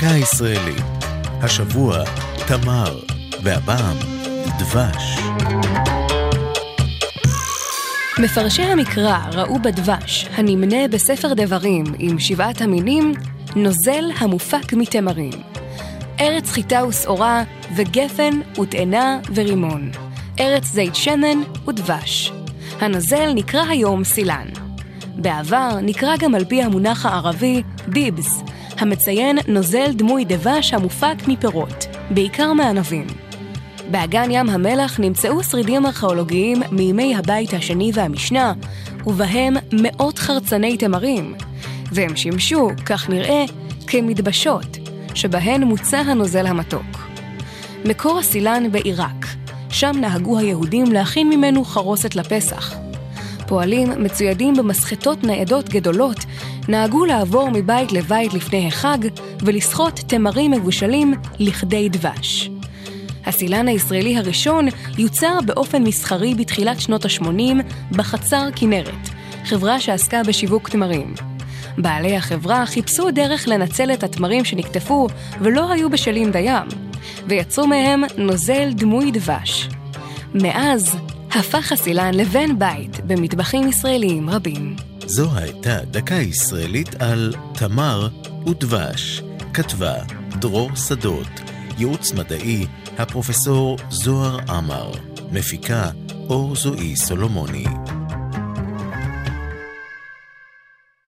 דקה ישראלית. השבוע, תמר, והפעם, דבש. מפרשי המקרא ראו בדבש, הנמנה בספר דברים עם שבעת המינים, נוזל המופק מתמרים. ארץ חיטה ושעורה, וגפן, וטענה ורימון. ארץ זית שמן ודבש. הנוזל נקרא היום סילן. בעבר נקרא גם על פי המונח הערבי ביבס, המציין נוזל דמוי דבש המופק מפירות, בעיקר מענבים. באגן ים המלח נמצאו שרידים ארכיאולוגיים מימי הבית השני והמשנה, ובהם מאות חרצני תמרים, והם שימשו, כך נראה, כמדבשות, שבהן מוצא הנוזל המתוק. מקור הסילן בעיראק, שם נהגו היהודים להכין ממנו חרוסת לפסח. פועלים מצוידים במסחטות ניידות גדולות נהגו לעבור מבית לבית לפני החג ולסחוט תמרים מבושלים לכדי דבש. הסילן הישראלי הראשון יוצר באופן מסחרי בתחילת שנות ה-80 בחצר כנרת, חברה שעסקה בשיווק תמרים. בעלי החברה חיפשו דרך לנצל את התמרים שנקטפו ולא היו בשלים דיים, ויצרו מהם נוזל דמוי דבש. מאז הפך הסילן לבן בית במטבחים ישראליים רבים. זו הייתה דקה ישראלית על תמר ודבש. כתבה דרור שדות, ייעוץ מדעי, הפרופסור זוהר עמר, מפיקה אור זועי סולומוני.